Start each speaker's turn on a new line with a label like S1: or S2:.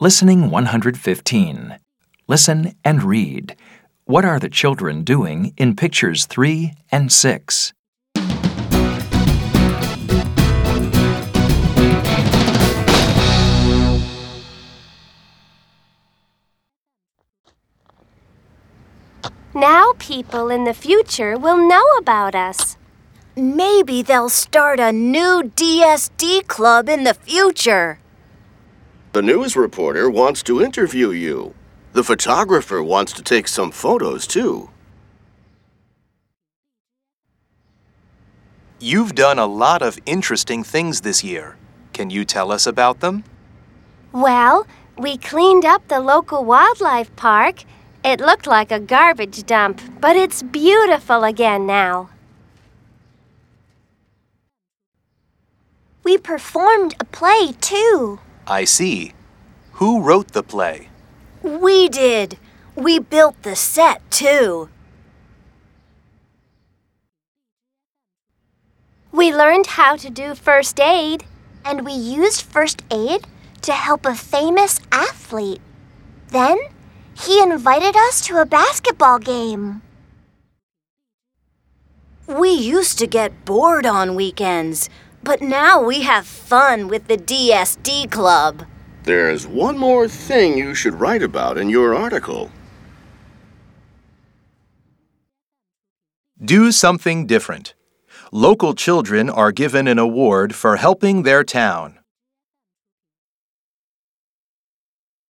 S1: Listening 115. Listen and read. What are the children doing in pictures 3 and 6?
S2: Now people in the future will know about us.
S3: Maybe they'll start a new DSD club in the future.
S4: The news reporter wants to interview you. The photographer wants to take some photos, too.
S5: You've done a lot of interesting things this year. Can you tell us about them?
S2: Well, we cleaned up the local wildlife park. It looked like a garbage dump, but it's beautiful again now.
S3: We performed a play, too.
S5: I see. Who wrote the play?
S3: We did. We built the set, too.
S2: We learned how to do first aid.
S3: And we used first aid to help a famous athlete. Then, he invited us to a basketball game. We used to get bored on weekends, but now we have fun with the DSD Club.
S4: There's one more thing you should write about in your article.
S5: Do something different. Local children are given an award for helping their town.